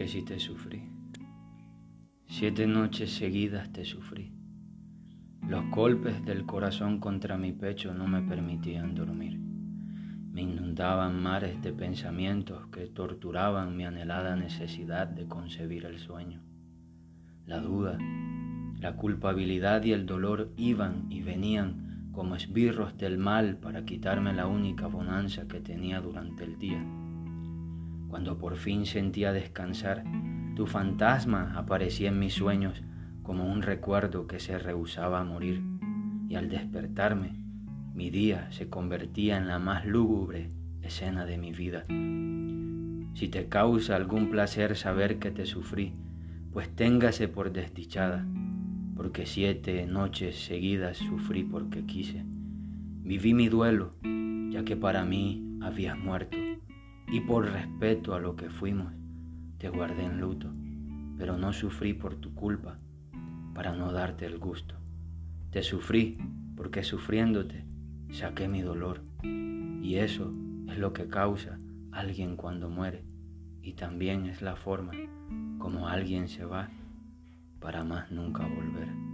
noches y te sufrí. Siete noches seguidas te sufrí. Los golpes del corazón contra mi pecho no me permitían dormir. Me inundaban mares de pensamientos que torturaban mi anhelada necesidad de concebir el sueño. La duda, la culpabilidad y el dolor iban y venían como esbirros del mal para quitarme la única bonanza que tenía durante el día. Cuando por fin sentía descansar, tu fantasma aparecía en mis sueños como un recuerdo que se rehusaba a morir, y al despertarme, mi día se convertía en la más lúgubre escena de mi vida. Si te causa algún placer saber que te sufrí, pues téngase por desdichada, porque siete noches seguidas sufrí porque quise. Viví mi duelo, ya que para mí habías muerto, y por respeto a lo que fuimos, te guardé en luto, pero no sufrí por tu culpa, para no darte el gusto. Te sufrí porque sufriéndote saqué mi dolor, y eso es lo que causa alguien cuando muere, y también es la forma como alguien se va para más nunca volver.